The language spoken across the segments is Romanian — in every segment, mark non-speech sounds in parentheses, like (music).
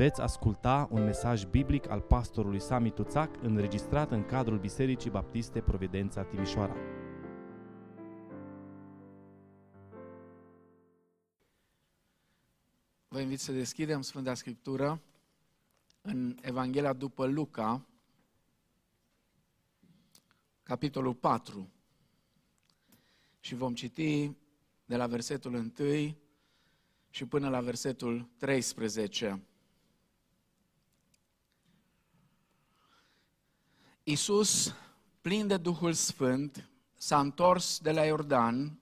Veți asculta un mesaj biblic al pastorului Sami Tuțac înregistrat în cadrul Bisericii Baptiste Providența Timișoara. Vă invit să deschidem Sfânta Scriptură în Evanghelia după Luca, capitolul 4. Și vom citi de la versetul 1 și până la versetul 13. Iisus, plin de Duhul Sfânt, s-a întors de la Iordan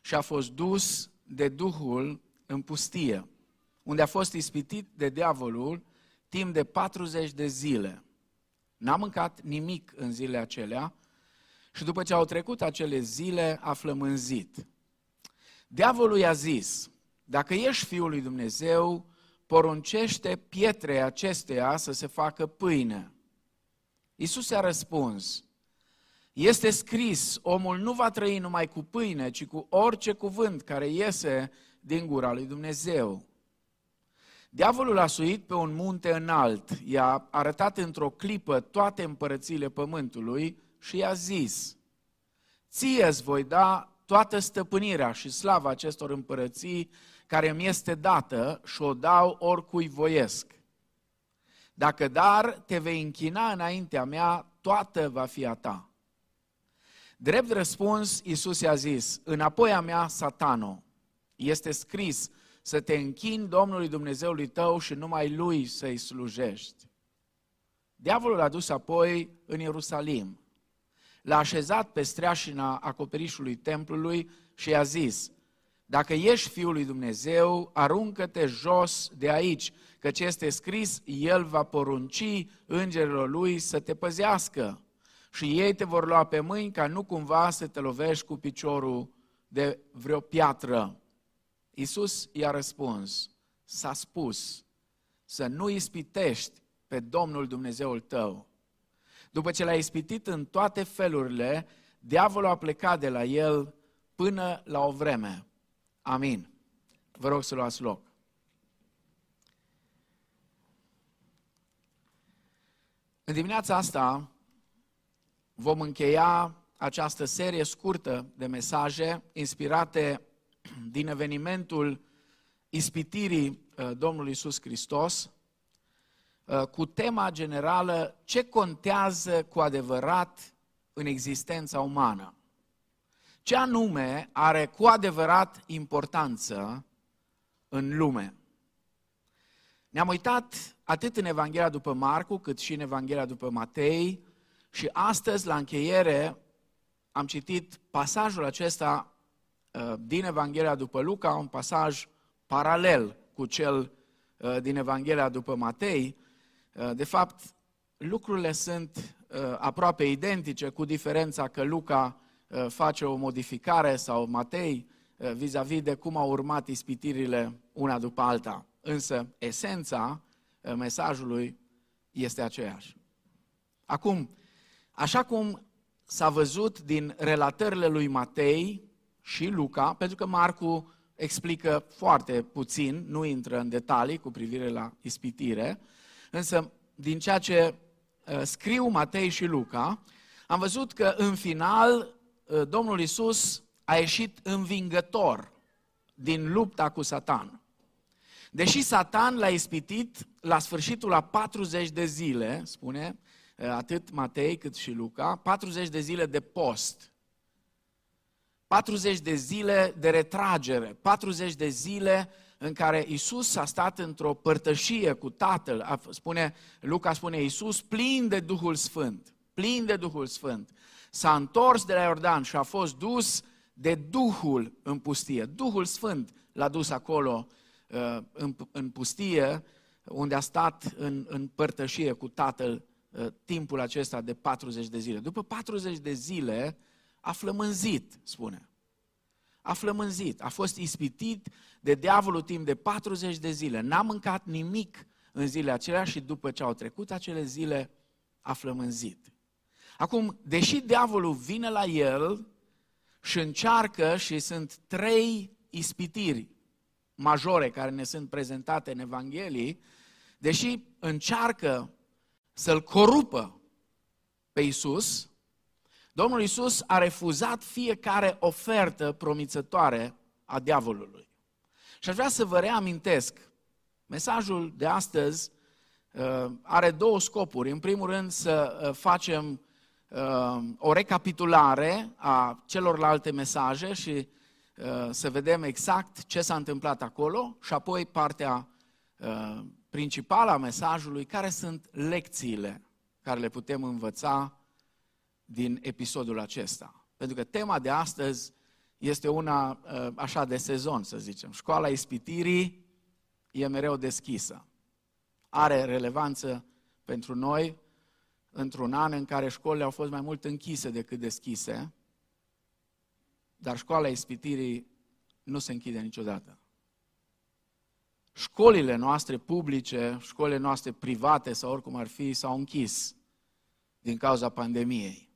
și a fost dus de Duhul în pustie, unde a fost ispitit de diavolul timp de 40 de zile. N-a mâncat nimic în zilele acelea și după ce au trecut acele zile a flămânzit. Diavolul i-a zis, dacă ești Fiul lui Dumnezeu, poruncește pietrei acesteia să se facă pâine. Iisus a răspuns, este scris, omul nu va trăi numai cu pâine, ci cu orice cuvânt care iese din gura lui Dumnezeu. Diavolul a suit pe un munte înalt, i-a arătat într-o clipă toate împărățiile pământului și i-a zis, ție îți voi da toată stăpânirea și slava acestor împărății care mi este dată și o dau oricui voiesc. Dacă dar te vei închina înaintea mea, toată va fi a ta. Drept răspuns, Iisus i-a zis, înapoi a mea, satano, este scris să te închini Domnului Dumnezeului tău și numai Lui să-i slujești. Diavolul a dus apoi în Ierusalim. L-a așezat pe streașina acoperișului templului și i-a zis, dacă ești Fiul lui Dumnezeu, aruncă-te jos de aici, căci este scris, El va porunci îngerilor Lui să te păzească și ei te vor lua pe mâini ca nu cumva să te lovești cu piciorul de vreo piatră. Iisus i-a răspuns, s-a spus, să nu ispitești pe Domnul Dumnezeul tău. După ce l-a ispitit în toate felurile, diavolul a plecat de la el până la o vreme. Amin. Vă rog să luați loc. În dimineața asta vom încheia această serie scurtă de mesaje inspirate din evenimentul ispitirii uh, Domnului Isus Hristos uh, cu tema generală ce contează cu adevărat în existența umană. Ce anume are cu adevărat importanță în lume? Ne-am uitat atât în Evanghelia după Marcu, cât și în Evanghelia după Matei și astăzi, la încheiere, am citit pasajul acesta uh, din Evanghelia după Luca, un pasaj paralel cu cel uh, din Evanghelia după Matei. Uh, de fapt, lucrurile sunt aproape identice, cu diferența că Luca face o modificare sau Matei vis-a-vis de cum au urmat ispitirile una după alta. Însă, esența mesajului este aceeași. Acum, așa cum s-a văzut din relatările lui Matei și Luca, pentru că Marcu explică foarte puțin, nu intră în detalii cu privire la ispitire, însă din ceea ce uh, scriu Matei și Luca, am văzut că în final uh, Domnul Isus a ieșit învingător din lupta cu Satan. Deși Satan l-a ispitit la sfârșitul a 40 de zile, spune eh, atât Matei cât și Luca, 40 de zile de post, 40 de zile de retragere, 40 de zile în care Isus a stat într-o părtășie cu Tatăl, spune, Luca spune Isus, plin de Duhul Sfânt, plin de Duhul Sfânt. S-a întors de la Iordan și a fost dus de Duhul în pustie. Duhul Sfânt l-a dus acolo Uh, în, în pustie, unde a stat în, în părtășie cu tatăl uh, timpul acesta de 40 de zile. După 40 de zile a flămânzit, spune. A flămânzit, a fost ispitit de diavolul timp de 40 de zile. N-a mâncat nimic în zilele acelea și după ce au trecut acele zile, a flămânzit. Acum, deși diavolul vine la el și încearcă și sunt trei ispitiri majore care ne sunt prezentate în Evanghelii, deși încearcă să-l corupă pe Isus, Domnul Isus a refuzat fiecare ofertă promițătoare a diavolului. Și aș vrea să vă reamintesc, mesajul de astăzi uh, are două scopuri. În primul rând să uh, facem uh, o recapitulare a celorlalte mesaje și uh, să vedem exact ce s-a întâmplat acolo și apoi partea uh, principală a mesajului, care sunt lecțiile care le putem învăța din episodul acesta. Pentru că tema de astăzi este una uh, așa de sezon, să zicem. Școala ispitirii e mereu deschisă. Are relevanță pentru noi într-un an în care școlile au fost mai mult închise decât deschise, dar școala ispitirii nu se închide niciodată. Școlile noastre publice, școlile noastre private sau oricum ar fi, s-au închis din cauza pandemiei.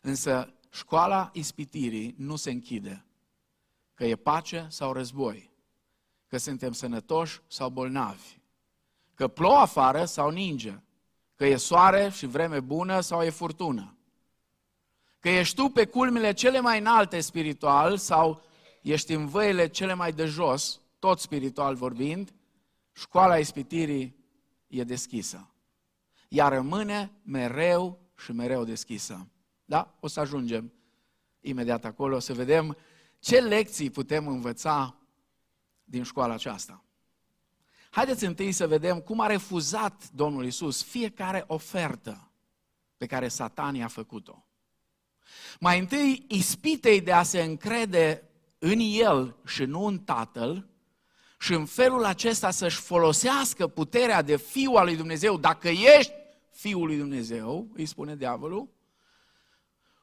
Însă școala ispitirii nu se închide. Că e pace sau război. Că suntem sănătoși sau bolnavi. Că plouă afară sau ninge. Că e soare și vreme bună sau e furtună. Că ești tu pe culmile cele mai înalte spiritual sau ești în văile cele mai de jos, tot spiritual vorbind, școala ispitirii e deschisă. Ea rămâne mereu și mereu deschisă. Da? O să ajungem imediat acolo să vedem ce lecții putem învăța din școala aceasta. Haideți întâi să vedem cum a refuzat Domnul Isus fiecare ofertă pe care satanii a făcut-o. Mai întâi, ispitei de a se încrede în El și nu în Tatăl și în felul acesta să-și folosească puterea de Fiul al lui Dumnezeu, dacă ești Fiul lui Dumnezeu, îi spune diavolul,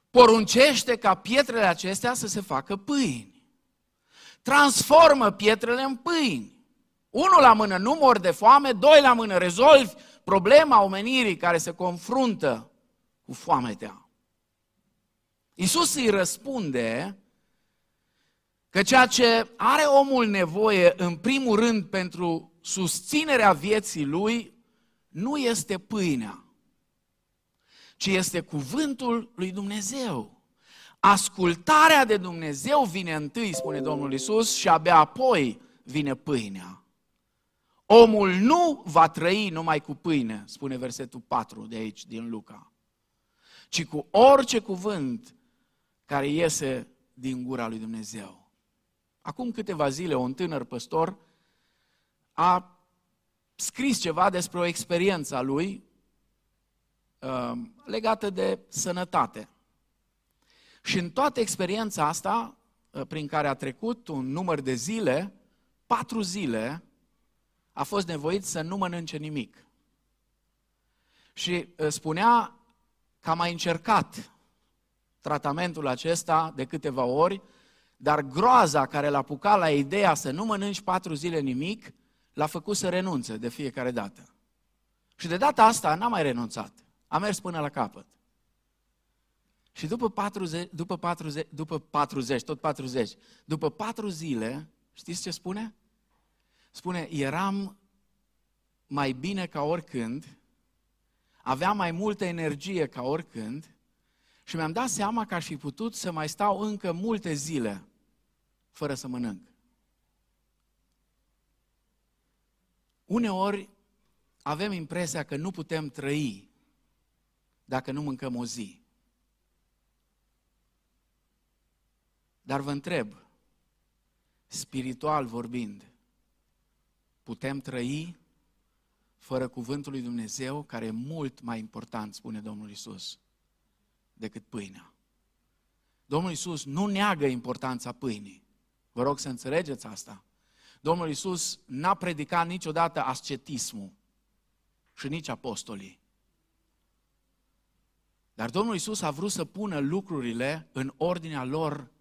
poruncește ca pietrele acestea să se facă pâini. Transformă pietrele în pâini. Unul la mână, nu mor de foame, doi la mână, rezolvi problema omenirii care se confruntă cu foametea. Iisus îi răspunde că ceea ce are omul nevoie în primul rând pentru susținerea vieții lui nu este pâinea, ci este cuvântul lui Dumnezeu. Ascultarea de Dumnezeu vine întâi, spune Domnul Isus, și abia apoi vine pâinea. Omul nu va trăi numai cu pâine, spune versetul 4 de aici, din Luca, ci cu orice cuvânt care iese din gura lui Dumnezeu. Acum câteva zile, un tânăr păstor a scris ceva despre o experiență a lui Um, legată de sănătate. Și în toată experiența asta, uh, prin care a trecut un număr de zile, patru zile, a fost nevoit să nu mănânce nimic. Și uh, spunea că a mai încercat tratamentul acesta de câteva ori, dar groaza care l-a apucat la ideea să nu mănânci patru zile nimic, l-a făcut să renunțe de fiecare dată. Și de data asta n-a mai renunțat. A mers până la capăt. Și după 40, după 40, după 40, tot 40, după patru zile, știți ce spune? Spune, eram mai bine ca oricând, aveam mai multă energie ca oricând și mi-am dat seama că aș fi putut să mai stau încă multe zile fără să mănânc. Uneori avem impresia că nu putem trăi dacă nu mâncăm o zi. Dar vă întreb, spiritual vorbind, putem trăi fără cuvântul lui Dumnezeu, care e mult mai important, spune Domnul Isus, decât pâinea. Domnul Isus nu neagă importanța pâinii. Vă rog să înțelegeți asta. Domnul Isus n-a predicat niciodată ascetismul și nici apostolii. Dar Domnul Isus a vrut să pună lucrurile în ordinea lor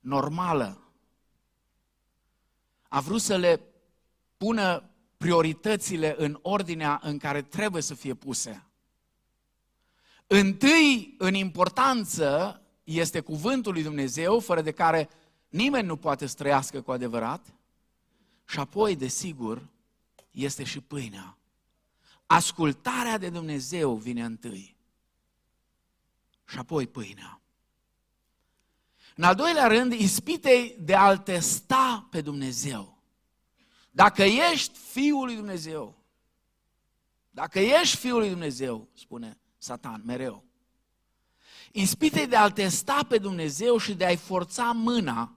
normală. A vrut să le pună prioritățile în ordinea în care trebuie să fie puse. Întâi, în importanță, este cuvântul lui Dumnezeu, fără de care nimeni nu poate să trăiască cu adevărat, și apoi, desigur, este și pâinea. Ascultarea de Dumnezeu vine întâi și apoi pâinea. În al doilea rând, ispitei de a-L testa pe Dumnezeu. Dacă ești Fiul lui Dumnezeu, dacă ești Fiul lui Dumnezeu, spune Satan mereu, ispitei de a-L testa pe Dumnezeu și de a-i forța mâna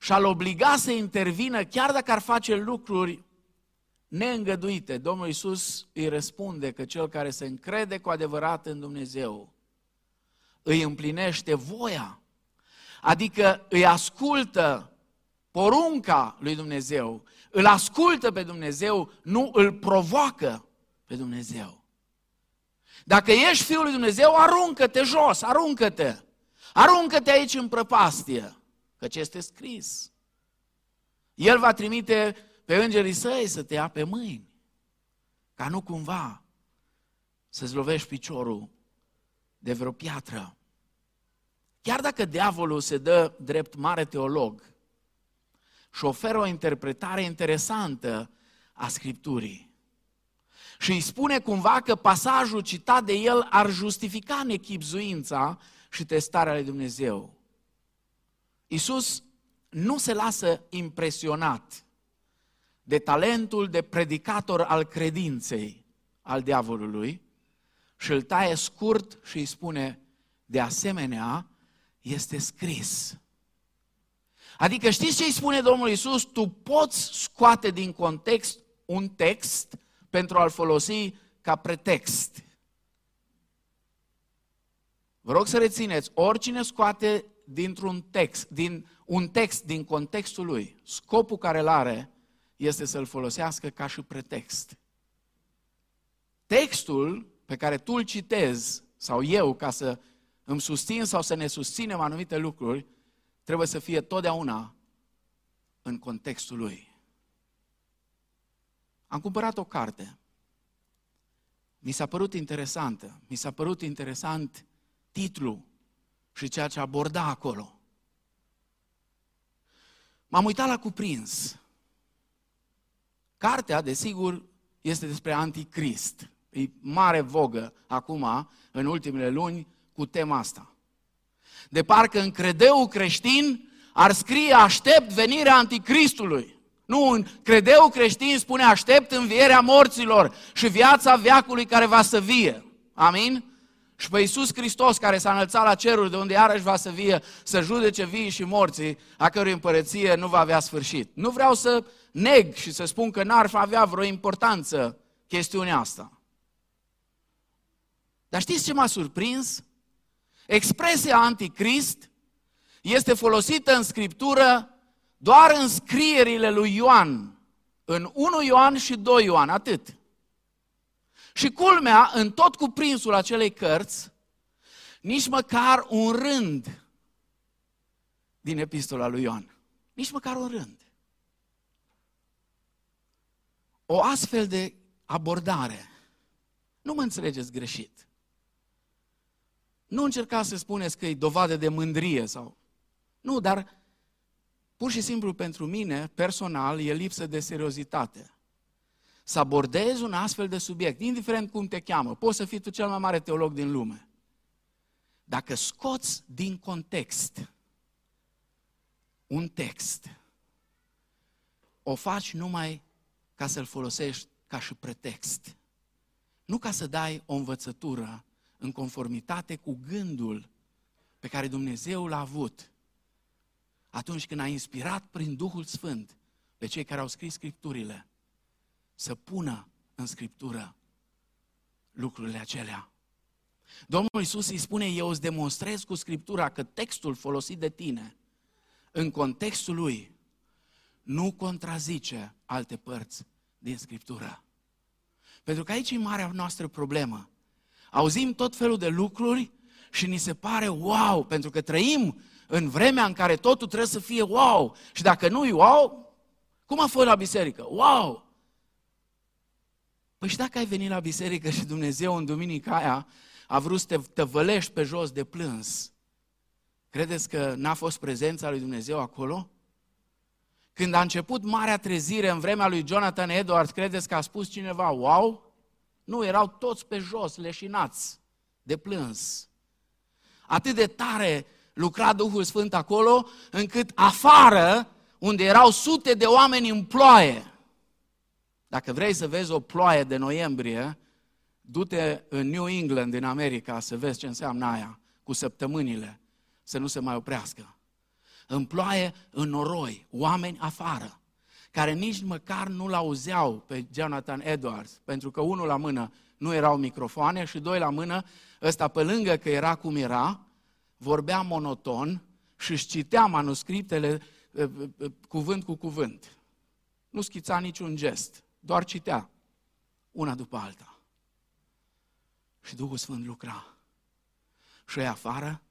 și a-L obliga să intervină chiar dacă ar face lucruri neîngăduite. Domnul Iisus îi răspunde că cel care se încrede cu adevărat în Dumnezeu îi împlinește voia, adică îi ascultă porunca lui Dumnezeu, îl ascultă pe Dumnezeu, nu îl provoacă pe Dumnezeu. Dacă ești Fiul lui Dumnezeu, aruncă-te jos, aruncă-te. Aruncă-te aici în prăpastie, căci este scris. El va trimite pe îngerii săi să te ia pe mâini, ca nu cumva să-ți lovești piciorul de vreo piatră. Chiar dacă diavolul se dă drept mare teolog și oferă o interpretare interesantă a Scripturii și îi spune cumva că pasajul citat de el ar justifica nechipzuința și testarea lui Dumnezeu. Iisus nu se lasă impresionat de talentul de predicator al credinței al diavolului și îl taie scurt și îi spune, de asemenea, este scris. Adică știți ce îi spune Domnul Isus? Tu poți scoate din context un text pentru a-l folosi ca pretext. Vă rog să rețineți, oricine scoate dintr-un text, din un text din contextul lui, scopul care îl are este să-l folosească ca și pretext. Textul pe care tu îl citezi, sau eu, ca să îmi susțin sau să ne susținem anumite lucruri, trebuie să fie totdeauna în contextul lui. Am cumpărat o carte. Mi s-a părut interesantă. Mi s-a părut interesant titlul și ceea ce aborda acolo. M-am uitat la cuprins. Cartea, desigur, este despre anticrist. E mare vogă acum, în ultimele luni, cu tema asta. De parcă în credeu creștin ar scrie aștept venirea anticristului. Nu, în credeu creștin spune aștept învierea morților și viața veacului care va să vie. Amin? Și pe Iisus Hristos care s-a înălțat la ceruri de unde iarăși va să vie să judece vii și morții, a cărui împărăție nu va avea sfârșit. Nu vreau să neg și să spun că n-ar avea vreo importanță chestiunea asta. Dar știți ce m-a surprins? Expresia anticrist este folosită în Scriptură doar în scrierile lui Ioan, în 1 Ioan și 2 Ioan, atât. Și culmea, în tot cuprinsul acelei cărți, nici măcar un rând din epistola lui Ioan. Nici măcar un rând. O astfel de abordare, nu mă înțelegeți greșit, nu încercați să spuneți că e dovadă de mândrie sau... Nu, dar pur și simplu pentru mine, personal, e lipsă de seriozitate. Să abordezi un astfel de subiect, indiferent cum te cheamă, poți să fii tu cel mai mare teolog din lume. Dacă scoți din context un text, o faci numai ca să-l folosești ca și pretext. Nu ca să dai o învățătură în conformitate cu gândul pe care Dumnezeu l-a avut atunci când a inspirat prin Duhul Sfânt pe cei care au scris Scripturile să pună în Scriptură lucrurile acelea. Domnul Iisus îi spune, eu îți demonstrez cu Scriptura că textul folosit de tine, în contextul lui, nu contrazice alte părți din Scriptură. Pentru că aici e marea noastră problemă. Auzim tot felul de lucruri și ni se pare wow, pentru că trăim în vremea în care totul trebuie să fie wow. Și dacă nu e wow, cum a fost la biserică? Wow! Păi și dacă ai venit la biserică și Dumnezeu în duminica aia a vrut să te tăvălești pe jos de plâns, credeți că n-a fost prezența lui Dumnezeu acolo? Când a început marea trezire în vremea lui Jonathan Edwards, credeți că a spus cineva, wow? Nu, erau toți pe jos, leșinați, de plâns. Atât de tare lucra Duhul Sfânt acolo, încât afară, unde erau sute de oameni în ploaie, dacă vrei să vezi o ploaie de noiembrie, du-te în New England, în America, să vezi ce înseamnă aia, cu săptămânile, să nu se mai oprească. În ploaie, în noroi, oameni afară, care nici măcar nu-l auzeau pe Jonathan Edwards, pentru că unul la mână nu erau microfoane și doi la mână, ăsta pe lângă că era cum era, vorbea monoton și își citea manuscriptele eh, eh, eh, cuvânt cu cuvânt. Nu schița niciun gest, doar citea una după alta. Și Duhul Sfânt lucra. Și ei afară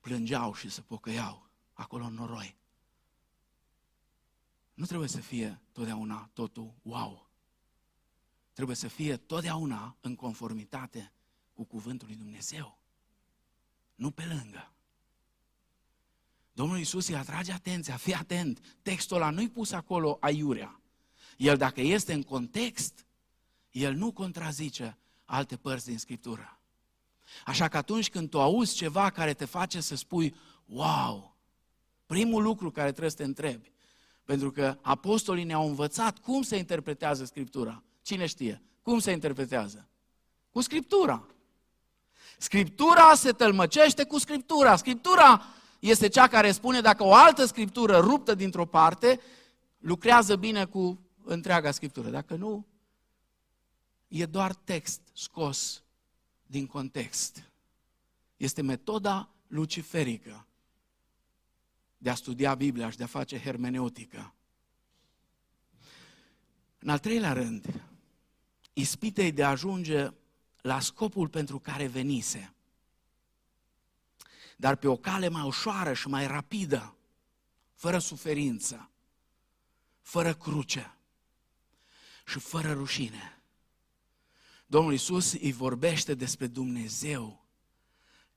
plângeau și se pocăiau acolo în noroi. Nu trebuie să fie totdeauna totul wow. Trebuie să fie totdeauna în conformitate cu cuvântul lui Dumnezeu. Nu pe lângă. Domnul Iisus îi atrage atenția, fii atent, textul ăla nu-i pus acolo aiurea. El dacă este în context, el nu contrazice alte părți din Scriptură. Așa că atunci când tu auzi ceva care te face să spui, wow, primul lucru care trebuie să te întrebi, pentru că apostolii ne-au învățat cum se interpretează Scriptura. Cine știe? Cum se interpretează? Cu Scriptura. Scriptura se tălmăcește cu Scriptura. Scriptura este cea care spune dacă o altă Scriptură ruptă dintr-o parte, lucrează bine cu întreaga Scriptură. Dacă nu, e doar text scos din context. Este metoda luciferică de a studia Biblia și de a face hermeneutică. În al treilea rând, ispitei de a ajunge la scopul pentru care venise, dar pe o cale mai ușoară și mai rapidă, fără suferință, fără cruce și fără rușine. Domnul Isus îi vorbește despre Dumnezeu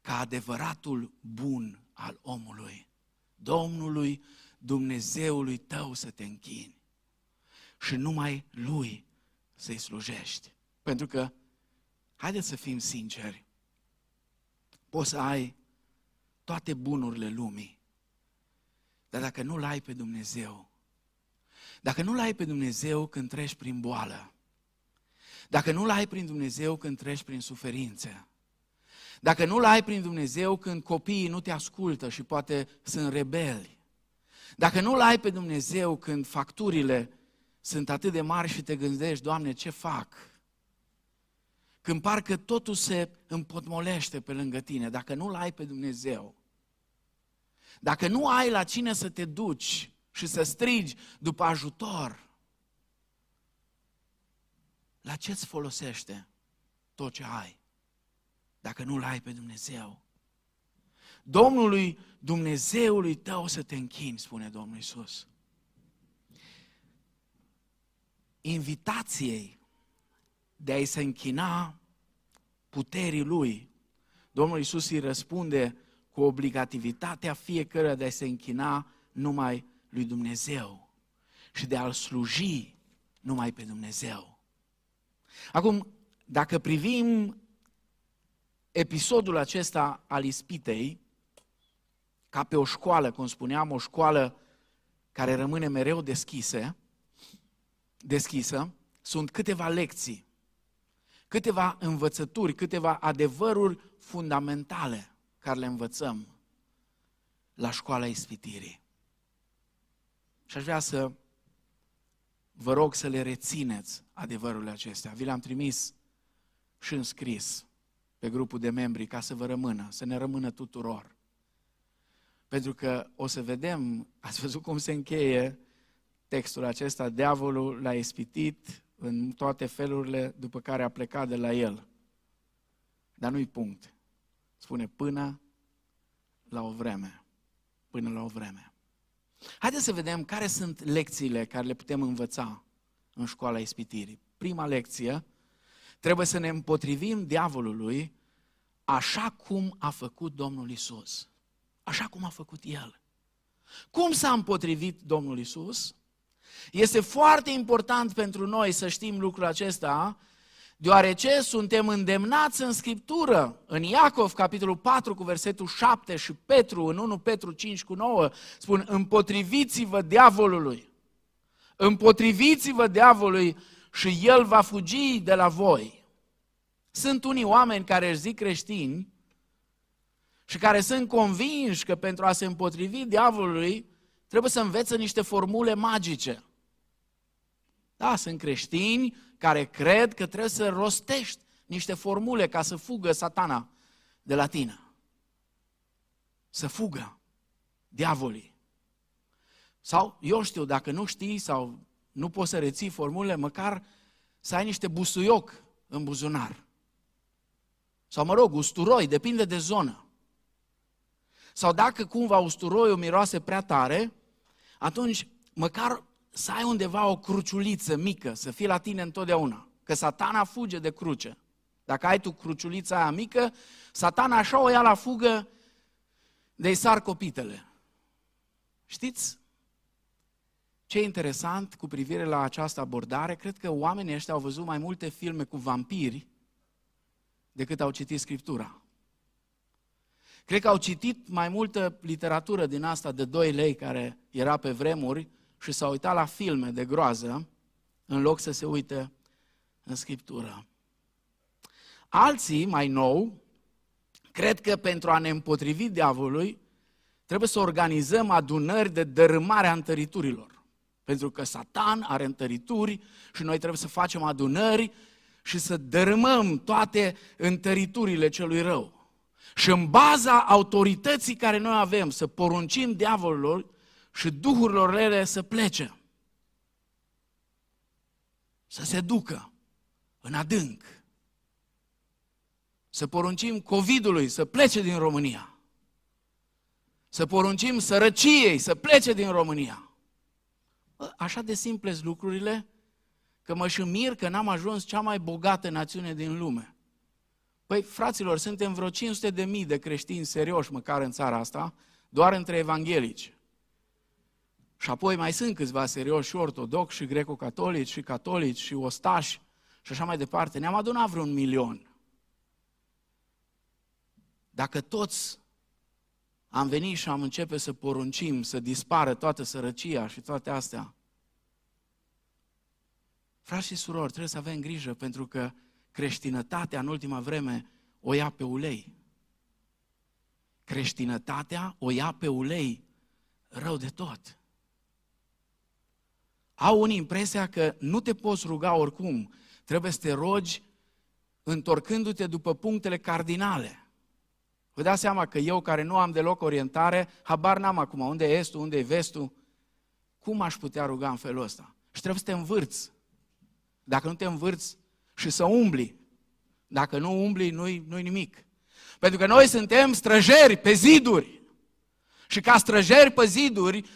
ca adevăratul bun al omului. Domnului Dumnezeului tău să te închini și numai Lui să-i slujești. Pentru că, haideți să fim sinceri, poți să ai toate bunurile lumii, dar dacă nu-L ai pe Dumnezeu, dacă nu-L ai pe Dumnezeu când treci prin boală, dacă nu-L ai prin Dumnezeu când treci prin suferință, dacă nu-L ai prin Dumnezeu când copiii nu te ascultă și poate sunt rebeli, dacă nu-L ai pe Dumnezeu când facturile sunt atât de mari și te gândești, Doamne, ce fac? Când parcă totul se împotmolește pe lângă tine, dacă nu-L ai pe Dumnezeu, dacă nu ai la cine să te duci și să strigi după ajutor, la ce îți folosește tot ce ai dacă nu-L ai pe Dumnezeu? Domnului Dumnezeului tău să te închini, spune Domnul Isus. Invitației de a-i se închina puterii Lui, Domnul Isus îi răspunde cu obligativitatea fiecăruia de a se închina numai lui Dumnezeu și de a-L sluji numai pe Dumnezeu. Acum, dacă privim episodul acesta al ispitei, ca pe o școală, cum spuneam, o școală care rămâne mereu deschise, deschisă, sunt câteva lecții, câteva învățături, câteva adevăruri fundamentale care le învățăm la școala ispitirii. Și aș vrea să vă rog să le rețineți adevărurile acestea. Vi le-am trimis și în scris pe grupul de membri ca să vă rămână, să ne rămână tuturor. Pentru că o să vedem, (laughs) ați văzut cum se încheie textul acesta, diavolul l-a ispitit în toate felurile după care a plecat de la el. Dar nu-i punct. Spune până la o vreme. Până la o vreme. Haideți să vedem care sunt lecțiile care le putem învăța în școala ispitirii. Prima lecție, trebuie să ne împotrivim diavolului așa cum a făcut Domnul Isus. Așa cum a făcut El. Cum s-a împotrivit Domnul Isus? Este foarte important pentru noi să știm lucrul acesta, deoarece suntem îndemnați în Scriptură, în Iacov, capitolul 4, cu versetul 7 și Petru, în 1 Petru 5 cu 9, spun, împotriviți-vă diavolului, împotriviți-vă diavolului și el va fugi de la voi. Sunt unii oameni care își zic creștini și care sunt convinși că pentru a se împotrivi diavolului trebuie să învețe niște formule magice. Da, sunt creștini care cred că trebuie să rostești niște formule ca să fugă satana de la tine. Să fugă diavolii. Sau, eu știu, dacă nu știi sau nu poți să reții formule, măcar să ai niște busuioc în buzunar. Sau, mă rog, usturoi, depinde de zonă. Sau dacă cumva usturoiul miroase prea tare, atunci măcar să ai undeva o cruciuliță mică, să fie la tine întotdeauna. Că satana fuge de cruce. Dacă ai tu cruciulița aia mică, satana așa o ia la fugă de-i sar copitele. Știți ce e interesant cu privire la această abordare? Cred că oamenii ăștia au văzut mai multe filme cu vampiri decât au citit Scriptura. Cred că au citit mai multă literatură din asta de 2 lei care era pe vremuri și s-au uitat la filme de groază în loc să se uite în Scriptură. Alții, mai nou, cred că pentru a ne împotrivi diavolului, trebuie să organizăm adunări de dărâmare a întăriturilor. Pentru că Satan are întărituri și noi trebuie să facem adunări și să dărâmăm toate întăriturile celui rău. Și în baza autorității care noi avem, să poruncim diavolului și duhurilor rele să plece. Să se ducă în adânc. Să poruncim COVID-ului să plece din România. Să poruncim sărăciei să plece din România. Așa de simple lucrurile că mă și mir că n-am ajuns cea mai bogată națiune din lume. Păi, fraților, suntem vreo 500 de mii de creștini serioși măcar în țara asta, doar între evanghelici. Și apoi mai sunt câțiva serioși și ortodoxi, și greco-catolici, și catolici, și ostași, și așa mai departe. Ne-am adunat vreun milion. Dacă toți am venit și am începe să poruncim, să dispară toată sărăcia și toate astea, frați și surori, trebuie să avem grijă, pentru că creștinătatea în ultima vreme o ia pe ulei. Creștinătatea o ia pe ulei rău de tot. Au unii impresia că nu te poți ruga oricum, trebuie să te rogi întorcându-te după punctele cardinale. Vă dați seama că eu care nu am deloc orientare, habar n-am acum unde e estul, unde e vestul, cum aș putea ruga în felul ăsta? Și trebuie să te învârți. Dacă nu te învârți, și să umbli. Dacă nu umbli, nu-i, nu nimic. Pentru că noi suntem străjeri pe ziduri. Și ca străjeri pe ziduri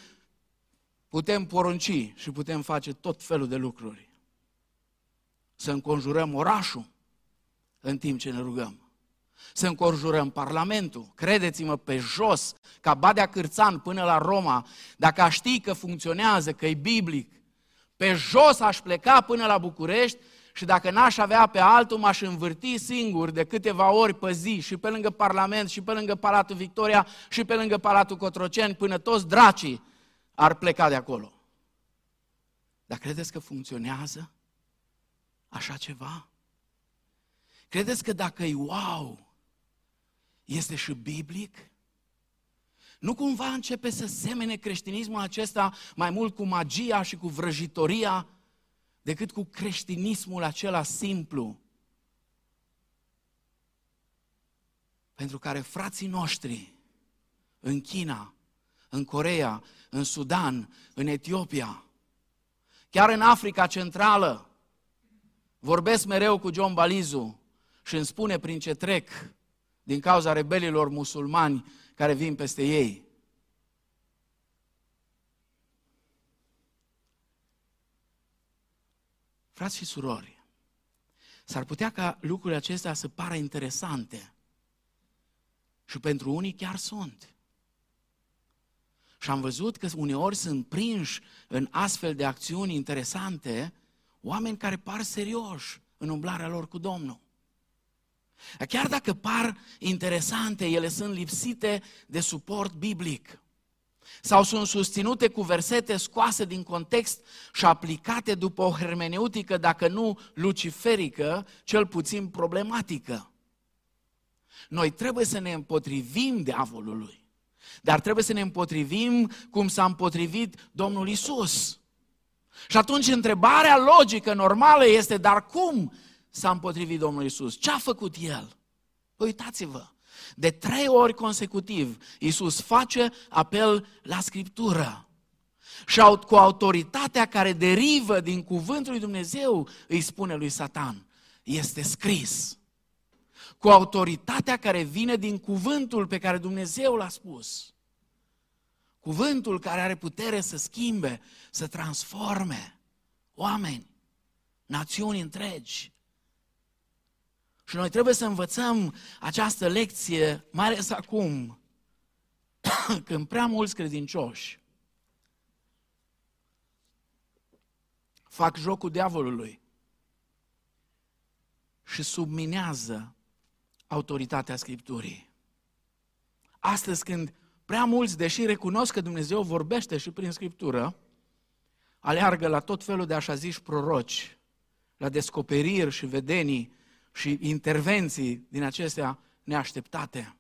putem porunci și putem face tot felul de lucruri. Să înconjurăm orașul în timp ce ne rugăm. Să înconjurăm Parlamentul. Credeți-mă, pe jos, ca Badea Cârțan până la Roma, dacă aș ști că funcționează, că e biblic, pe jos aș pleca până la București și dacă n-aș avea pe altul, m-aș învârti singur de câteva ori pe zi și pe lângă Parlament și pe lângă Palatul Victoria și pe lângă Palatul Cotroceni până toți dracii ar pleca de acolo. Dar credeți că funcționează așa ceva? Credeți că dacă e wow, este și biblic? Nu cumva începe să semene creștinismul acesta mai mult cu magia și cu vrăjitoria decât cu creștinismul acela simplu. Pentru care frații noștri în China, în Corea, în Sudan, în Etiopia, chiar în Africa Centrală, vorbesc mereu cu John Balizu și îmi spune prin ce trec din cauza rebelilor musulmani care vin peste ei. Frați și surori, s-ar putea ca lucrurile acestea să pară interesante. Și pentru unii chiar sunt. Și am văzut că uneori sunt prinși în astfel de acțiuni interesante oameni care par serioși în umblarea lor cu Domnul. Chiar dacă par interesante, ele sunt lipsite de suport biblic sau sunt susținute cu versete scoase din context și aplicate după o hermeneutică, dacă nu luciferică, cel puțin problematică. Noi trebuie să ne împotrivim diavolului, dar trebuie să ne împotrivim cum s-a împotrivit Domnul Isus. Și atunci întrebarea logică, normală este, dar cum s-a împotrivit Domnul Isus? Ce a făcut El? Uitați-vă, de trei ori consecutiv, Iisus face apel la Scriptură. Și cu autoritatea care derivă din cuvântul lui Dumnezeu, îi spune lui Satan, este scris. Cu autoritatea care vine din cuvântul pe care Dumnezeu l-a spus. Cuvântul care are putere să schimbe, să transforme oameni, națiuni întregi. Și noi trebuie să învățăm această lecție, mai ales acum, (coughs) când prea mulți credincioși fac jocul diavolului și subminează autoritatea Scripturii. Astăzi, când prea mulți, deși recunosc că Dumnezeu vorbește și prin Scriptură, aleargă la tot felul de așa ziși proroci, la descoperiri și vedenii și intervenții din acestea neașteptate.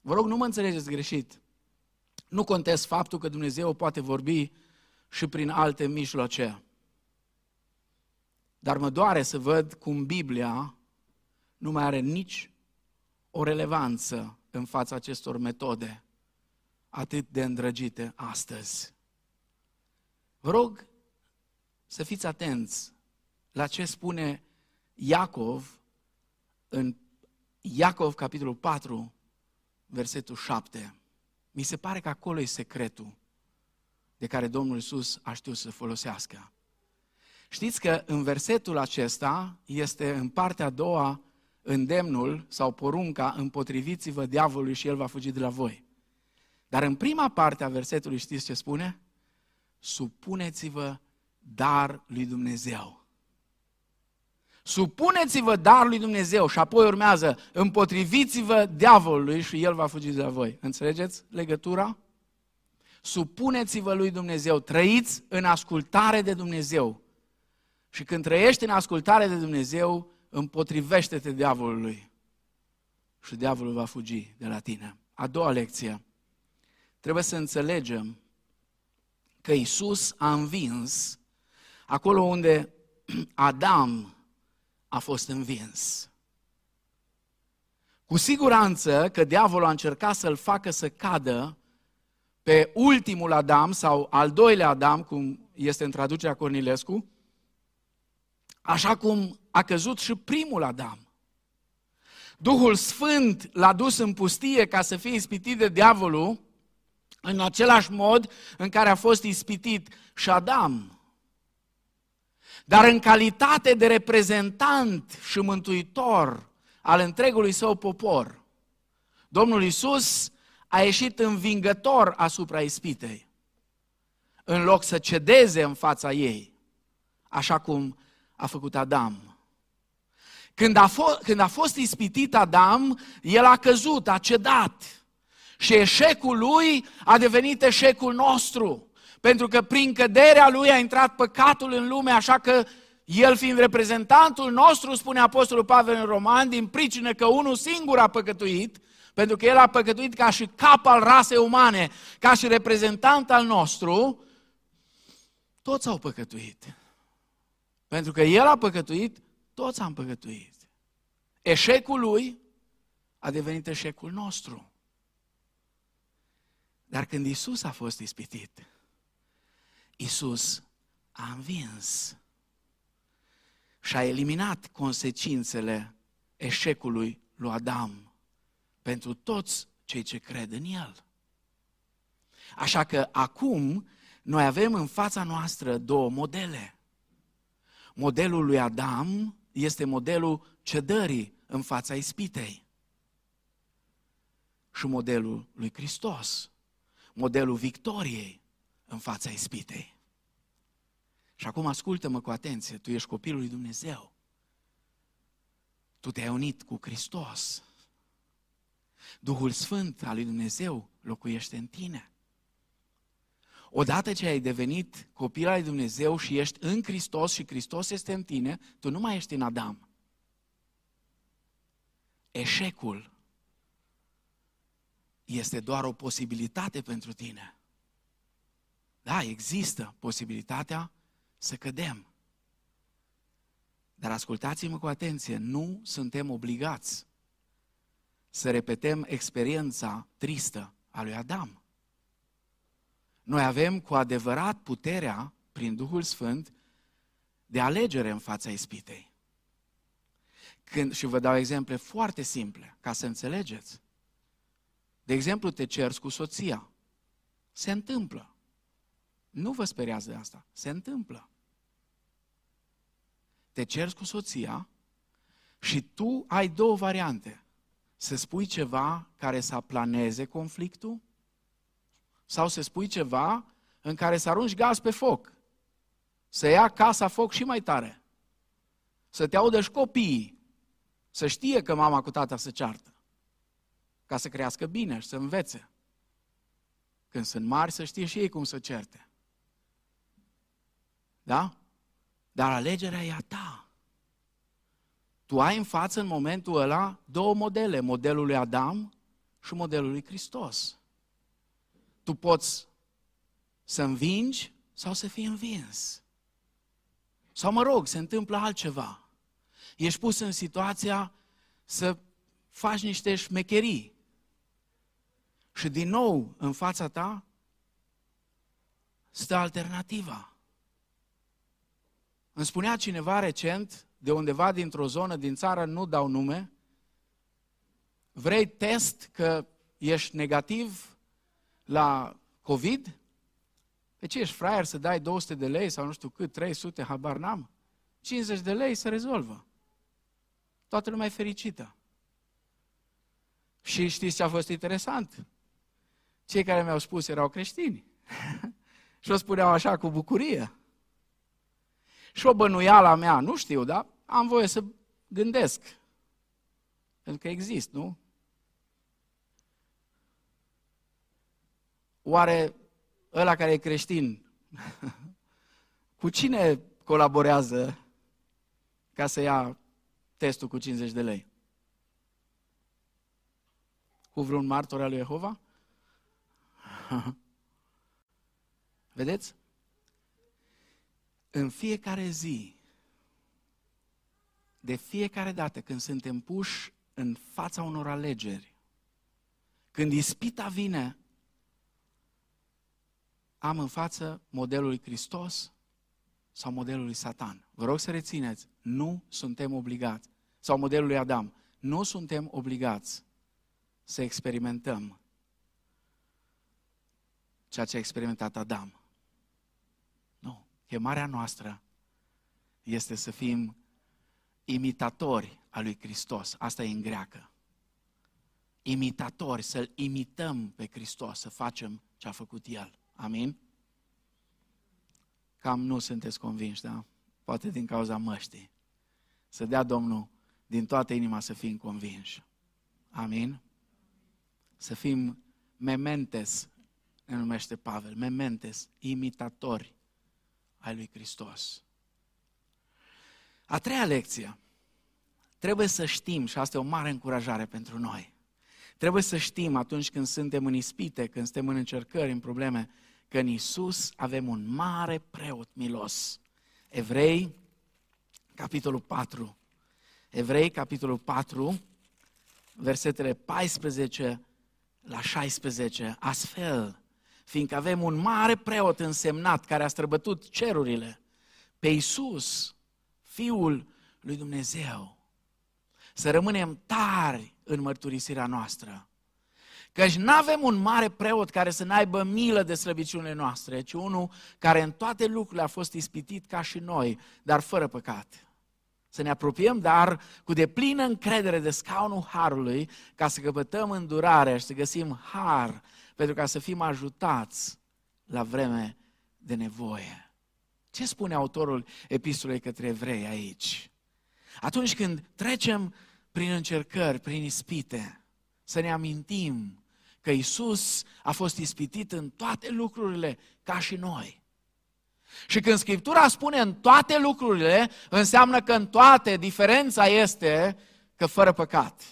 Vă rog, nu mă înțelegeți greșit. Nu contest faptul că Dumnezeu poate vorbi și prin alte mijloace. Dar mă doare să văd cum Biblia nu mai are nici o relevanță în fața acestor metode atât de îndrăgite astăzi. Vă rog să fiți atenți la ce spune Iacov, în Iacov, capitolul 4, versetul 7. Mi se pare că acolo e secretul de care Domnul Iisus a știut să folosească. Știți că în versetul acesta este în partea a doua îndemnul sau porunca împotriviți-vă diavolului și el va fugi de la voi. Dar în prima parte a versetului știți ce spune? Supuneți-vă dar lui Dumnezeu. Supuneți-vă darul lui Dumnezeu și apoi urmează, împotriviți-vă diavolului și el va fugi de la voi. Înțelegeți legătura? Supuneți-vă lui Dumnezeu, trăiți în ascultare de Dumnezeu. Și când trăiești în ascultare de Dumnezeu, împotrivește-te diavolului. Și diavolul va fugi de la tine. A doua lecție. Trebuie să înțelegem că Isus a învins acolo unde (clears throat) Adam a fost învins. Cu siguranță că diavolul a încercat să-l facă să cadă pe ultimul Adam sau al doilea Adam, cum este în traducerea Cornilescu, așa cum a căzut și primul Adam. Duhul Sfânt l-a dus în pustie ca să fie ispitit de diavolul în același mod în care a fost ispitit și Adam. Dar în calitate de reprezentant și mântuitor al întregului său popor, Domnul Isus a ieșit învingător asupra ispitei, în loc să cedeze în fața ei, așa cum a făcut Adam. Când a, fost, când a fost ispitit Adam, el a căzut, a cedat. Și eșecul lui a devenit eșecul nostru. Pentru că prin căderea lui a intrat păcatul în lume, așa că el fiind reprezentantul nostru, spune Apostolul Pavel în Roman, din pricină că unul singur a păcătuit, pentru că el a păcătuit ca și cap al rasei umane, ca și reprezentant al nostru, toți au păcătuit. Pentru că el a păcătuit, toți am păcătuit. Eșecul lui a devenit eșecul nostru. Dar când Isus a fost ispitit, Isus a învins și a eliminat consecințele eșecului lui Adam pentru toți cei ce cred în el. Așa că acum noi avem în fața noastră două modele. Modelul lui Adam este modelul cedării în fața ispitei. Și modelul lui Hristos. modelul victoriei în fața ispitei. Și acum ascultă-mă cu atenție, tu ești copilul lui Dumnezeu. Tu te-ai unit cu Hristos. Duhul Sfânt al lui Dumnezeu locuiește în tine. Odată ce ai devenit copil al lui Dumnezeu și ești în Hristos și Hristos este în tine, tu nu mai ești în Adam. Eșecul este doar o posibilitate pentru tine. Da, există posibilitatea să cădem. Dar ascultați-mă cu atenție, nu suntem obligați să repetăm experiența tristă a lui Adam. Noi avem cu adevărat puterea, prin Duhul Sfânt, de alegere în fața ispitei. Când, și vă dau exemple foarte simple, ca să înțelegeți. De exemplu, te cerți cu soția. Se întâmplă. Nu vă speriați de asta. Se întâmplă. Te cerți cu soția și tu ai două variante. Să spui ceva care să aplaneze conflictul sau să spui ceva în care să arunci gaz pe foc. Să ia casa foc și mai tare. Să te audă și copiii. Să știe că mama cu tata se ceartă. Ca să crească bine și să învețe. Când sunt mari să știe și ei cum să certe. Da? Dar alegerea e a ta. Tu ai în față în momentul ăla două modele, modelul lui Adam și modelul lui Hristos. Tu poți să învingi sau să fii învins. Sau mă rog, se întâmplă altceva. Ești pus în situația să faci niște șmecherii. Și din nou, în fața ta, stă alternativa. Îmi spunea cineva recent, de undeva dintr-o zonă din țară, nu dau nume, vrei test că ești negativ la COVID? Pe ce ești fraier să dai 200 de lei sau nu știu cât, 300, habar n-am? 50 de lei se rezolvă. Toată lumea e fericită. Și știți ce a fost interesant? Cei care mi-au spus erau creștini. (laughs) și o spuneau așa cu bucurie. Și o bănuială mea, nu știu, dar am voie să gândesc. Pentru că există, nu? Oare ăla care e creștin, (laughs) cu cine colaborează ca să ia testul cu 50 de lei? Cu vreun martor al lui Jehova? (laughs) Vedeți? În fiecare zi, de fiecare dată când suntem puși în fața unor alegeri, când ispita vine, am în față modelul lui Hristos sau modelul lui Satan. Vă rog să rețineți, nu suntem obligați, sau modelul lui Adam, nu suntem obligați să experimentăm ceea ce a experimentat Adam. Chemarea noastră este să fim imitatori a lui Hristos. Asta e în greacă. Imitatori, să-L imităm pe Hristos, să facem ce a făcut El. Amin? Cam nu sunteți convinși, da? Poate din cauza măștii. Să dea Domnul din toată inima să fim convinși. Amin? Să fim mementes, ne numește Pavel, mementes, imitatori ai lui Hristos. A treia lecție. Trebuie să știm, și asta e o mare încurajare pentru noi, trebuie să știm atunci când suntem în ispite, când suntem în încercări, în probleme, că în Isus avem un mare preot milos. Evrei, capitolul 4. Evrei, capitolul 4, versetele 14 la 16. Astfel, fiindcă avem un mare preot însemnat care a străbătut cerurile, pe Iisus, Fiul lui Dumnezeu. Să rămânem tari în mărturisirea noastră. Căci nu avem un mare preot care să n-aibă milă de slăbiciunile noastre, ci unul care în toate lucrurile a fost ispitit ca și noi, dar fără păcat. să ne apropiem, dar cu deplină încredere de scaunul Harului, ca să căpătăm îndurarea și să găsim har, pentru ca să fim ajutați la vreme de nevoie. Ce spune autorul epistolei către evrei aici? Atunci când trecem prin încercări, prin ispite, să ne amintim că Isus a fost ispitit în toate lucrurile ca și noi. Și când Scriptura spune în toate lucrurile, înseamnă că în toate diferența este că fără păcat,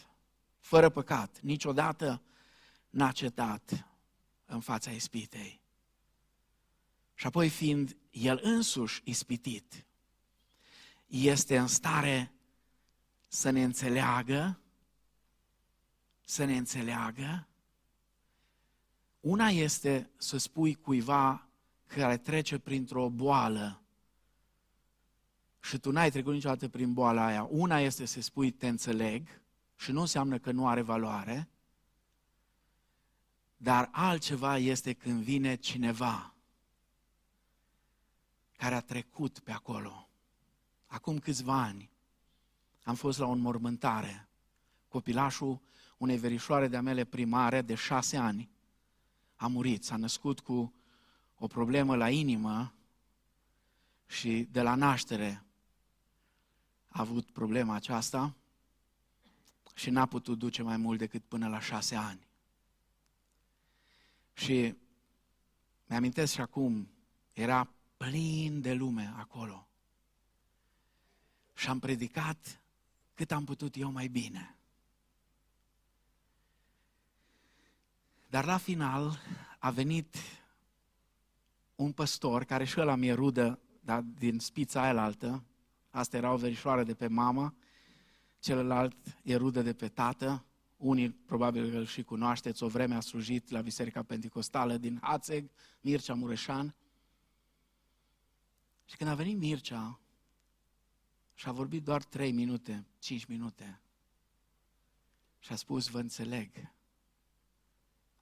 fără păcat, niciodată n-a cetat în fața ispitei. Și apoi fiind el însuși ispitit, este în stare să ne înțeleagă, să ne înțeleagă. Una este să spui cuiva care trece printr-o boală și tu n-ai trecut niciodată prin boala aia. Una este să spui te înțeleg și nu înseamnă că nu are valoare, dar altceva este când vine cineva care a trecut pe acolo. Acum câțiva ani am fost la o înmormântare. Copilașul unei verișoare de-a mele primare de șase ani a murit, s-a născut cu o problemă la inimă și de la naștere a avut problema aceasta și n-a putut duce mai mult decât până la șase ani. Și mi-amintesc și acum, era plin de lume acolo. Și am predicat cât am putut eu mai bine. Dar la final a venit un păstor, care și ăla mi-e rudă, dar din spița aia altă, asta era o verișoară de pe mamă, celălalt e rudă de pe tată, unii probabil îl și cunoașteți, o vreme a slujit la Biserica Pentecostală din Hațeg, Mircea Mureșan. Și când a venit Mircea și a vorbit doar 3 minute, 5 minute, și a spus, vă înțeleg,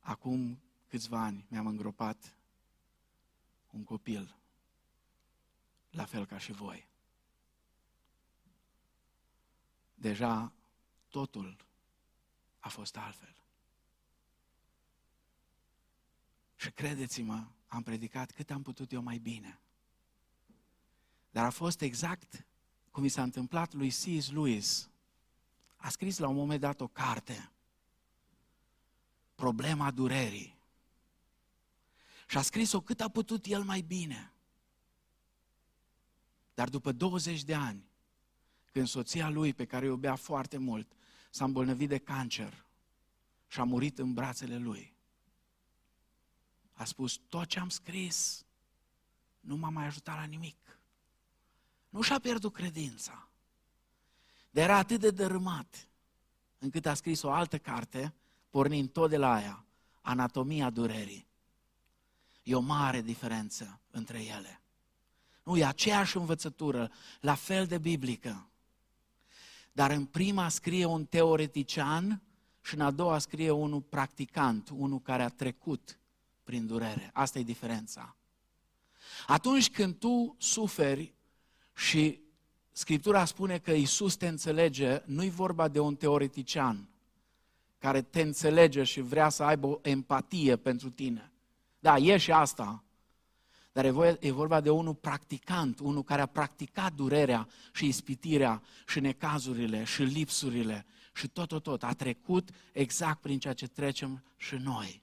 acum câțiva ani mi-am îngropat un copil, la fel ca și voi. Deja totul a fost altfel. Și credeți-mă, am predicat cât am putut eu mai bine. Dar a fost exact cum i s-a întâmplat lui C.S. Lewis. A scris la un moment dat o carte, Problema durerii. Și a scris-o cât a putut el mai bine. Dar după 20 de ani, când soția lui, pe care o iubea foarte mult, s-a îmbolnăvit de cancer și a murit în brațele lui, a spus, tot ce am scris nu m-a mai ajutat la nimic. Nu și-a pierdut credința. Dar era atât de dărâmat, încât a scris o altă carte, pornind tot de la aia, Anatomia durerii. E o mare diferență între ele. Nu, e aceeași învățătură, la fel de biblică. Dar în prima scrie un teoretician și în a doua scrie unul practicant, unul care a trecut prin durere. Asta e diferența. Atunci când tu suferi și Scriptura spune că Isus te înțelege, nu-i vorba de un teoretician care te înțelege și vrea să aibă o empatie pentru tine. Da, e și asta. Dar e vorba de unul practicant, unul care a practicat durerea și ispitirea și necazurile și lipsurile și tot, tot, tot. A trecut exact prin ceea ce trecem și noi.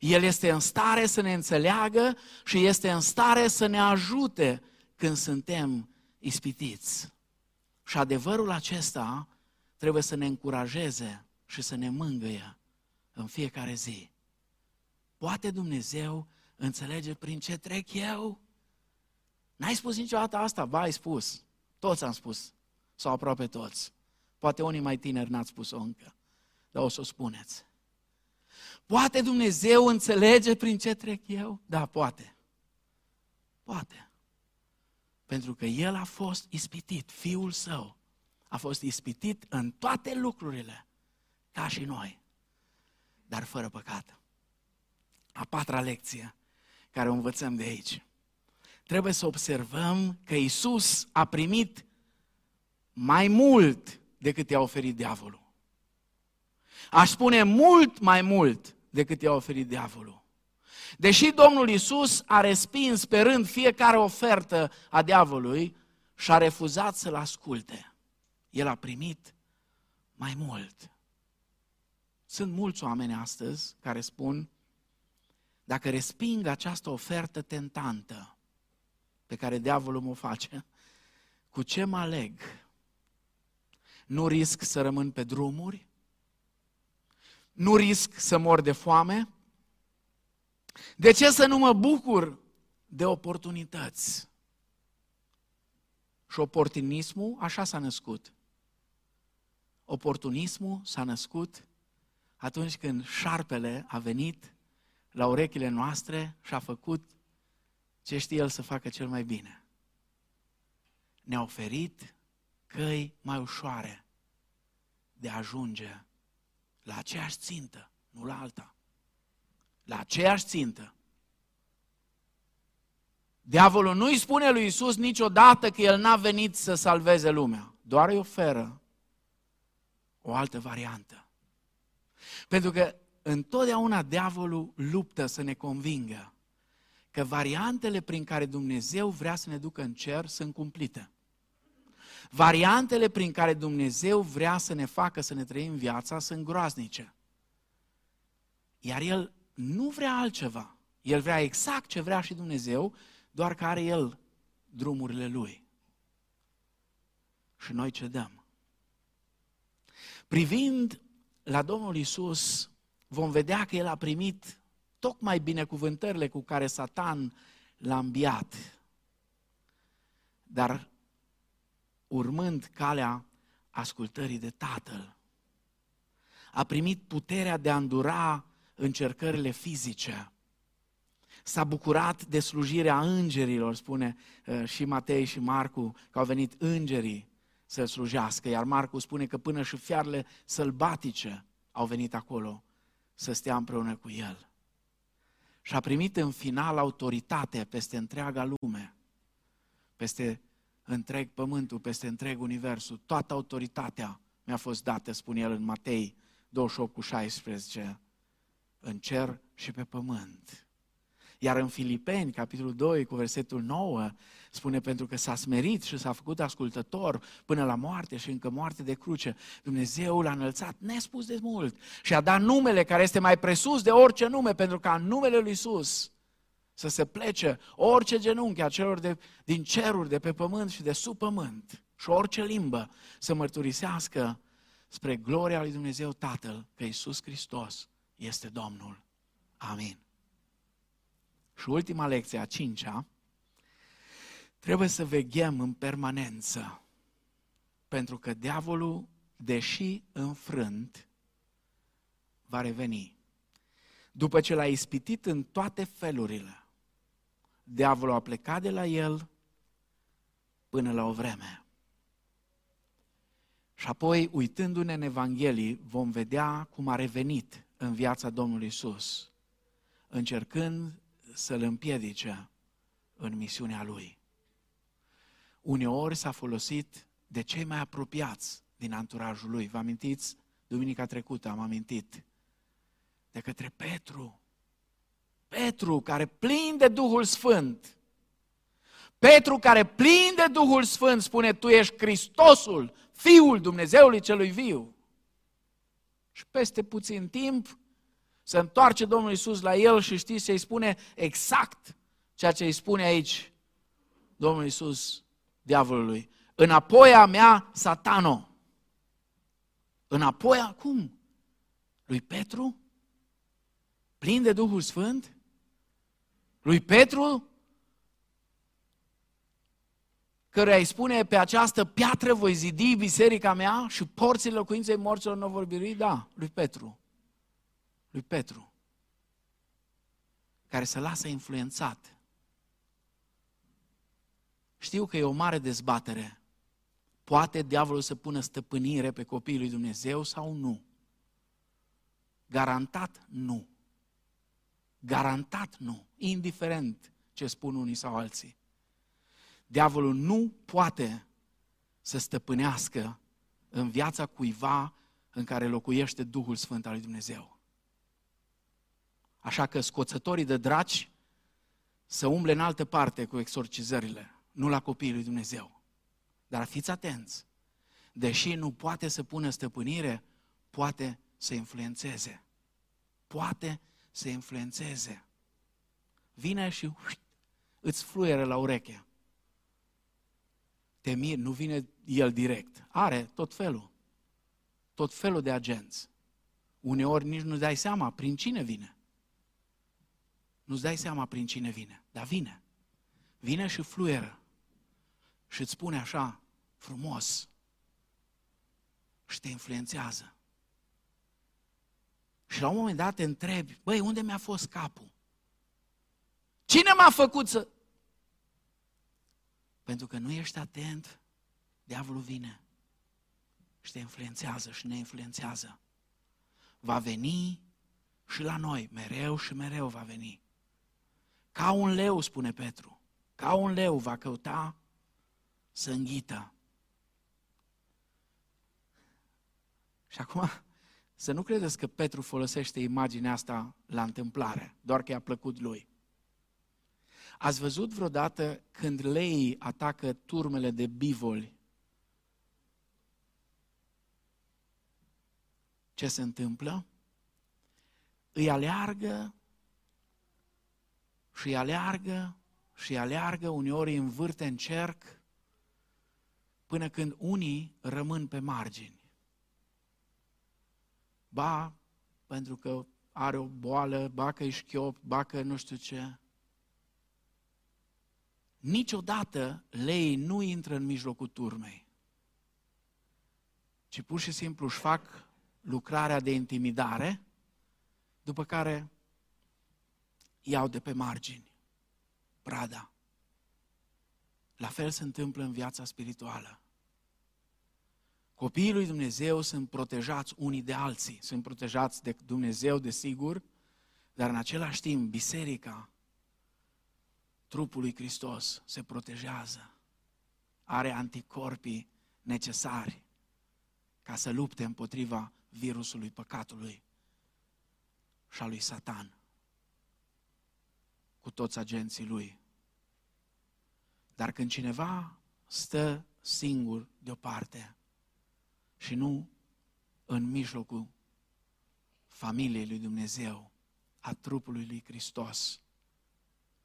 El este în stare să ne înțeleagă și este în stare să ne ajute când suntem ispitiți. Și adevărul acesta trebuie să ne încurajeze și să ne mângâie în fiecare zi. Poate Dumnezeu înțelege prin ce trec eu? N-ai spus niciodată asta? Ba, ai spus. Toți am spus. Sau aproape toți. Poate unii mai tineri n-ați spus-o încă. Dar o să o spuneți. Poate Dumnezeu înțelege prin ce trec eu? Da, poate. Poate. Pentru că El a fost ispitit, Fiul Său a fost ispitit în toate lucrurile, ca și noi, dar fără păcat. A patra lecție care o învățăm de aici. Trebuie să observăm că Isus a primit mai mult decât i-a oferit diavolul. Aș spune mult mai mult decât i-a oferit diavolul. Deși Domnul Isus a respins pe rând fiecare ofertă a diavolului și a refuzat să-l asculte, el a primit mai mult. Sunt mulți oameni astăzi care spun, dacă resping această ofertă tentantă pe care diavolul mă face, cu ce mă aleg? Nu risc să rămân pe drumuri? Nu risc să mor de foame? De ce să nu mă bucur de oportunități? Și oportunismul așa s-a născut. Oportunismul s-a născut atunci când șarpele a venit la urechile noastre și a făcut ce știe el să facă cel mai bine. Ne-a oferit căi mai ușoare de a ajunge la aceeași țintă, nu la alta. La aceeași țintă. Diavolul nu îi spune lui Isus niciodată că el n-a venit să salveze lumea, doar îi oferă o altă variantă. Pentru că întotdeauna diavolul luptă să ne convingă că variantele prin care Dumnezeu vrea să ne ducă în cer sunt cumplite. Variantele prin care Dumnezeu vrea să ne facă să ne trăim viața sunt groaznice. Iar El nu vrea altceva. El vrea exact ce vrea și Dumnezeu, doar că are El drumurile Lui. Și noi cedăm. Privind la Domnul Isus, vom vedea că El a primit tocmai binecuvântările cu care Satan l-a înviat. Dar urmând calea ascultării de Tatăl, a primit puterea de a îndura încercările fizice. S-a bucurat de slujirea îngerilor, spune uh, și Matei și Marcu, că au venit îngerii să slujească, iar Marcu spune că până și fiarele sălbatice au venit acolo să stea împreună cu el. Și a primit în final autoritate peste întreaga lume, peste întreg pământul, peste întreg universul. Toată autoritatea mi-a fost dată, spune el în Matei 28 cu 16, în cer și pe pământ. Iar în Filipeni, capitolul 2, cu versetul 9, spune pentru că s-a smerit și s-a făcut ascultător până la moarte și încă moarte de cruce. Dumnezeu l-a înălțat nespus de mult și a dat numele care este mai presus de orice nume, pentru ca în numele lui Isus să se plece orice genunchi a celor de, din ceruri, de pe pământ și de sub pământ și orice limbă să mărturisească spre gloria lui Dumnezeu Tatăl că Isus Hristos este Domnul. Amin. Și ultima lecție, a cincea, trebuie să veghem în permanență, pentru că diavolul, deși înfrânt, va reveni. După ce l-a ispitit în toate felurile, diavolul a plecat de la el până la o vreme. Și apoi, uitându-ne în Evanghelii, vom vedea cum a revenit în viața Domnului Isus, încercând să-l împiedice în misiunea lui. Uneori s-a folosit de cei mai apropiați din anturajul lui. Vă amintiți? Duminica trecută am amintit de către Petru. Petru care plin de Duhul Sfânt. Petru care plin de Duhul Sfânt spune, tu ești Hristosul, Fiul Dumnezeului celui viu. Și peste puțin timp se întoarce Domnul Isus la el și știți ce îi spune exact ceea ce îi spune aici Domnul Isus diavolului. Înapoi a mea, satano. Înapoi acum? Lui Petru? Plin de Duhul Sfânt? Lui Petru? Căruia îi spune, pe această piatră voi zidi biserica mea și porțile locuinței morților nu vor birui? Da, lui Petru lui Petru, care se lasă influențat. Știu că e o mare dezbatere. Poate diavolul să pună stăpânire pe copiii lui Dumnezeu sau nu? Garantat nu. Garantat nu. Indiferent ce spun unii sau alții. Diavolul nu poate să stăpânească în viața cuiva în care locuiește Duhul Sfânt al lui Dumnezeu. Așa că scoțătorii de draci să umble în altă parte cu exorcizările, nu la copiii lui Dumnezeu. Dar fiți atenți, deși nu poate să pună stăpânire, poate să influențeze. Poate să influențeze. Vine și ușt, îți fluieră la ureche. Te mir, nu vine el direct. Are tot felul. Tot felul de agenți. Uneori nici nu dai seama prin cine vine. Nu-ți dai seama prin cine vine, dar vine. Vine și fluieră. Și îți spune așa, frumos. Și te influențează. Și la un moment dat te întrebi, băi, unde mi-a fost capul? Cine m-a făcut să... Pentru că nu ești atent, diavolul vine și te influențează și ne influențează. Va veni și la noi, mereu și mereu va veni. Ca un leu, spune Petru, ca un leu va căuta să înghită. Și acum, să nu credeți că Petru folosește imaginea asta la întâmplare, doar că i-a plăcut lui. Ați văzut vreodată când leii atacă turmele de bivoli? Ce se întâmplă? Îi aleargă și aleargă și aleargă, uneori îi învârte în cerc, până când unii rămân pe margini. Ba, pentru că are o boală, ba că e șchiop, ba că nu știu ce. Niciodată lei nu intră în mijlocul turmei, ci pur și simplu își fac lucrarea de intimidare, după care iau de pe margini prada. La fel se întâmplă în viața spirituală. Copiii lui Dumnezeu sunt protejați unii de alții, sunt protejați de Dumnezeu, desigur, dar în același timp biserica, trupul lui Hristos, se protejează. Are anticorpii necesari ca să lupte împotriva virusului păcatului și a lui Satan cu toți agenții lui. Dar când cineva stă singur deoparte și nu în mijlocul familiei lui Dumnezeu, a trupului lui Hristos,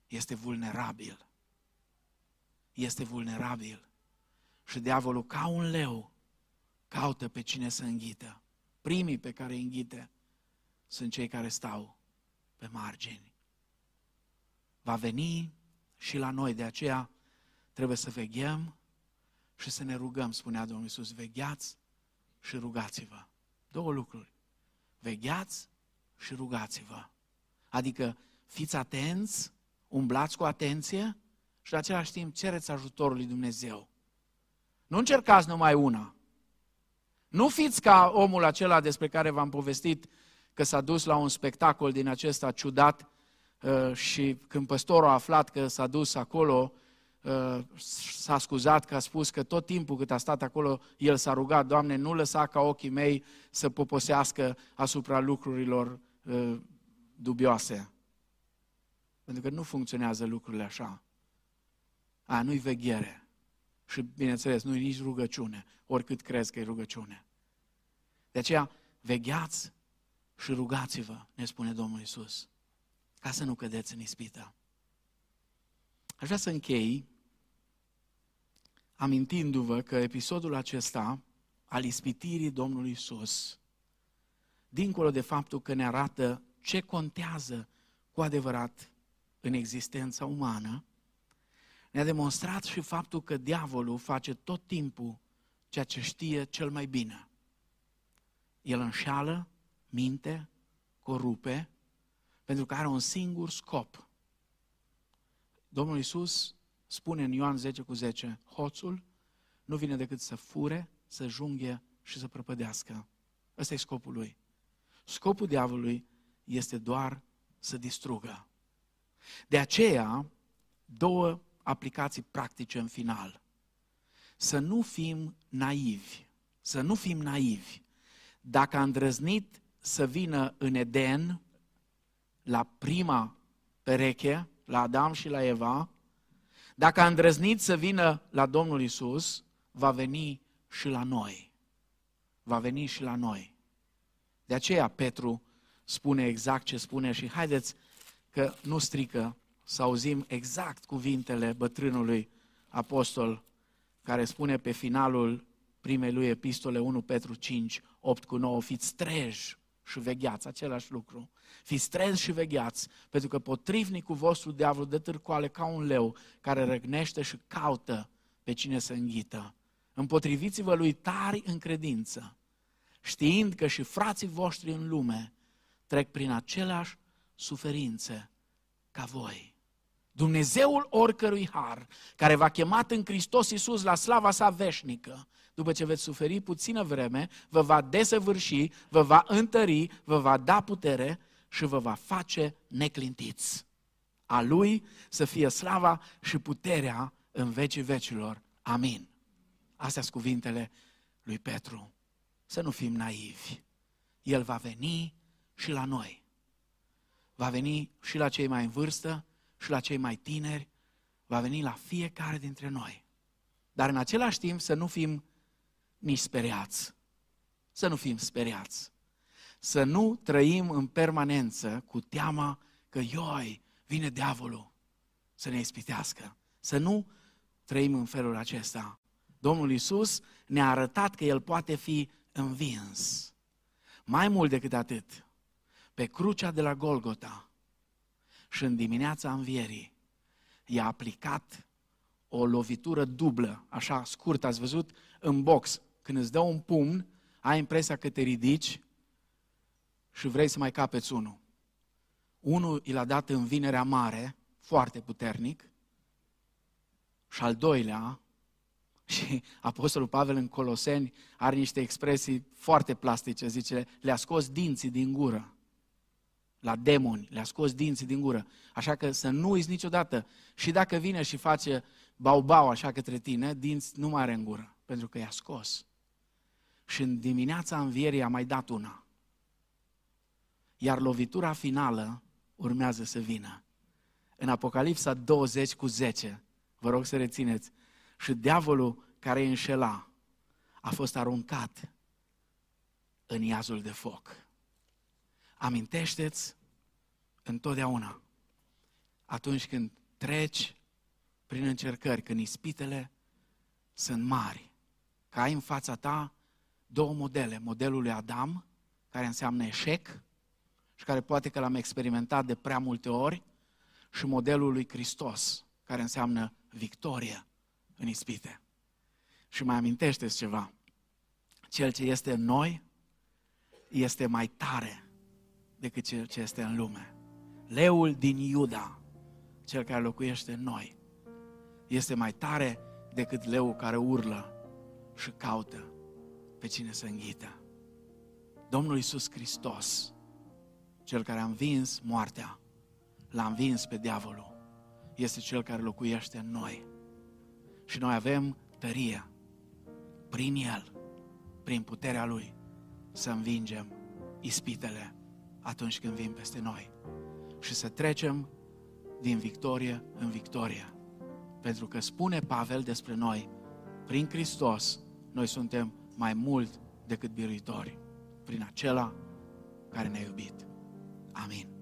este vulnerabil. Este vulnerabil. Și diavolul, ca un leu, caută pe cine să înghită. Primii pe care îi înghite sunt cei care stau pe margini va veni și la noi. De aceea trebuie să veghem și să ne rugăm, spunea Domnul Iisus. Vegheați și rugați-vă. Două lucruri. Vegheați și rugați-vă. Adică fiți atenți, umblați cu atenție și în același timp cereți ajutorul lui Dumnezeu. Nu încercați numai una. Nu fiți ca omul acela despre care v-am povestit că s-a dus la un spectacol din acesta ciudat Uh, și când păstorul a aflat că s-a dus acolo, uh, s-a scuzat că a spus că tot timpul cât a stat acolo, el s-a rugat, Doamne, nu lăsa ca ochii mei să poposească asupra lucrurilor uh, dubioase. Pentru că nu funcționează lucrurile așa. A, nu-i veghere. Și, bineînțeles, nu-i nici rugăciune, oricât crezi că e rugăciune. De aceea, vegheați și rugați-vă, ne spune Domnul Isus ca să nu cădeți în ispită. Aș vrea să închei amintindu-vă că episodul acesta al ispitirii Domnului Isus, dincolo de faptul că ne arată ce contează cu adevărat în existența umană, ne-a demonstrat și faptul că diavolul face tot timpul ceea ce știe cel mai bine. El înșală, minte, corupe pentru că are un singur scop. Domnul Iisus spune în Ioan 10 cu 10, hoțul nu vine decât să fure, să junghe și să prăpădească. Ăsta e scopul lui. Scopul diavolului este doar să distrugă. De aceea, două aplicații practice în final. să nu fim naivi, să nu fim naivi. Dacă a îndrăznit să vină în Eden, la prima pereche, la Adam și la Eva, dacă a îndrăznit să vină la Domnul Isus, va veni și la noi. Va veni și la noi. De aceea Petru spune exact ce spune și haideți că nu strică să auzim exact cuvintele bătrânului apostol care spune pe finalul primei lui epistole 1 Petru 5, 8 cu 9, fiți treji și vegheați, același lucru. Fiți treji și vegheați, pentru că potrivnicul vostru diavolul de târcoale ca un leu care răgnește și caută pe cine să înghită. Împotriviți-vă lui tari în credință, știind că și frații voștri în lume trec prin aceleași suferințe ca voi. Dumnezeul oricărui har, care v-a chemat în Hristos Iisus la slava sa veșnică, după ce veți suferi puțină vreme, vă va desăvârși, vă va întări, vă va da putere și vă va face neclintiți. A Lui să fie slava și puterea în vecii vecilor. Amin. Astea sunt cuvintele lui Petru. Să nu fim naivi. El va veni și la noi. Va veni și la cei mai în vârstă, și la cei mai tineri, va veni la fiecare dintre noi. Dar în același timp să nu fim nici speriați. Să nu fim speriați. Să nu trăim în permanență cu teama că ioi, vine diavolul să ne ispitească. Să nu trăim în felul acesta. Domnul Isus ne-a arătat că El poate fi învins. Mai mult decât atât, pe crucea de la Golgota și în dimineața învierii i-a aplicat o lovitură dublă, așa scurt, ați văzut, în box. Când îți dă un pumn, ai impresia că te ridici și vrei să mai capeți unul. Unul i l-a dat în vinerea mare, foarte puternic, și al doilea, (laughs) și Apostolul Pavel în Coloseni are niște expresii foarte plastice, zice, le-a scos dinții din gură la demoni, le-a scos dinții din gură. Așa că să nu uiți niciodată. Și dacă vine și face bau-bau așa către tine, dinți nu mai are în gură, pentru că i-a scos. Și în dimineața învierii a mai dat una. Iar lovitura finală urmează să vină. În Apocalipsa 20 cu 10, vă rog să rețineți, și diavolul care îi înșela a fost aruncat în iazul de foc. Amintește-ți întotdeauna atunci când treci prin încercări, când ispitele sunt mari, că ai în fața ta două modele. Modelul lui Adam, care înseamnă eșec și care poate că l-am experimentat de prea multe ori, și modelul lui Hristos, care înseamnă victorie în ispite. Și mai amintește ceva. Cel ce este în noi este mai tare decât cel ce este în lume. Leul din Iuda, cel care locuiește în noi, este mai tare decât leul care urlă și caută pe cine să înghită. Domnul Iisus Hristos, cel care a învins moartea, l-a învins pe diavolul, este cel care locuiește în noi. Și noi avem tărie prin El, prin puterea Lui, să învingem ispitele atunci când vin peste noi. Și să trecem din victorie în victorie. Pentru că spune Pavel despre noi, prin Hristos, noi suntem mai mult decât biruitori, prin acela care ne-a iubit. Amin.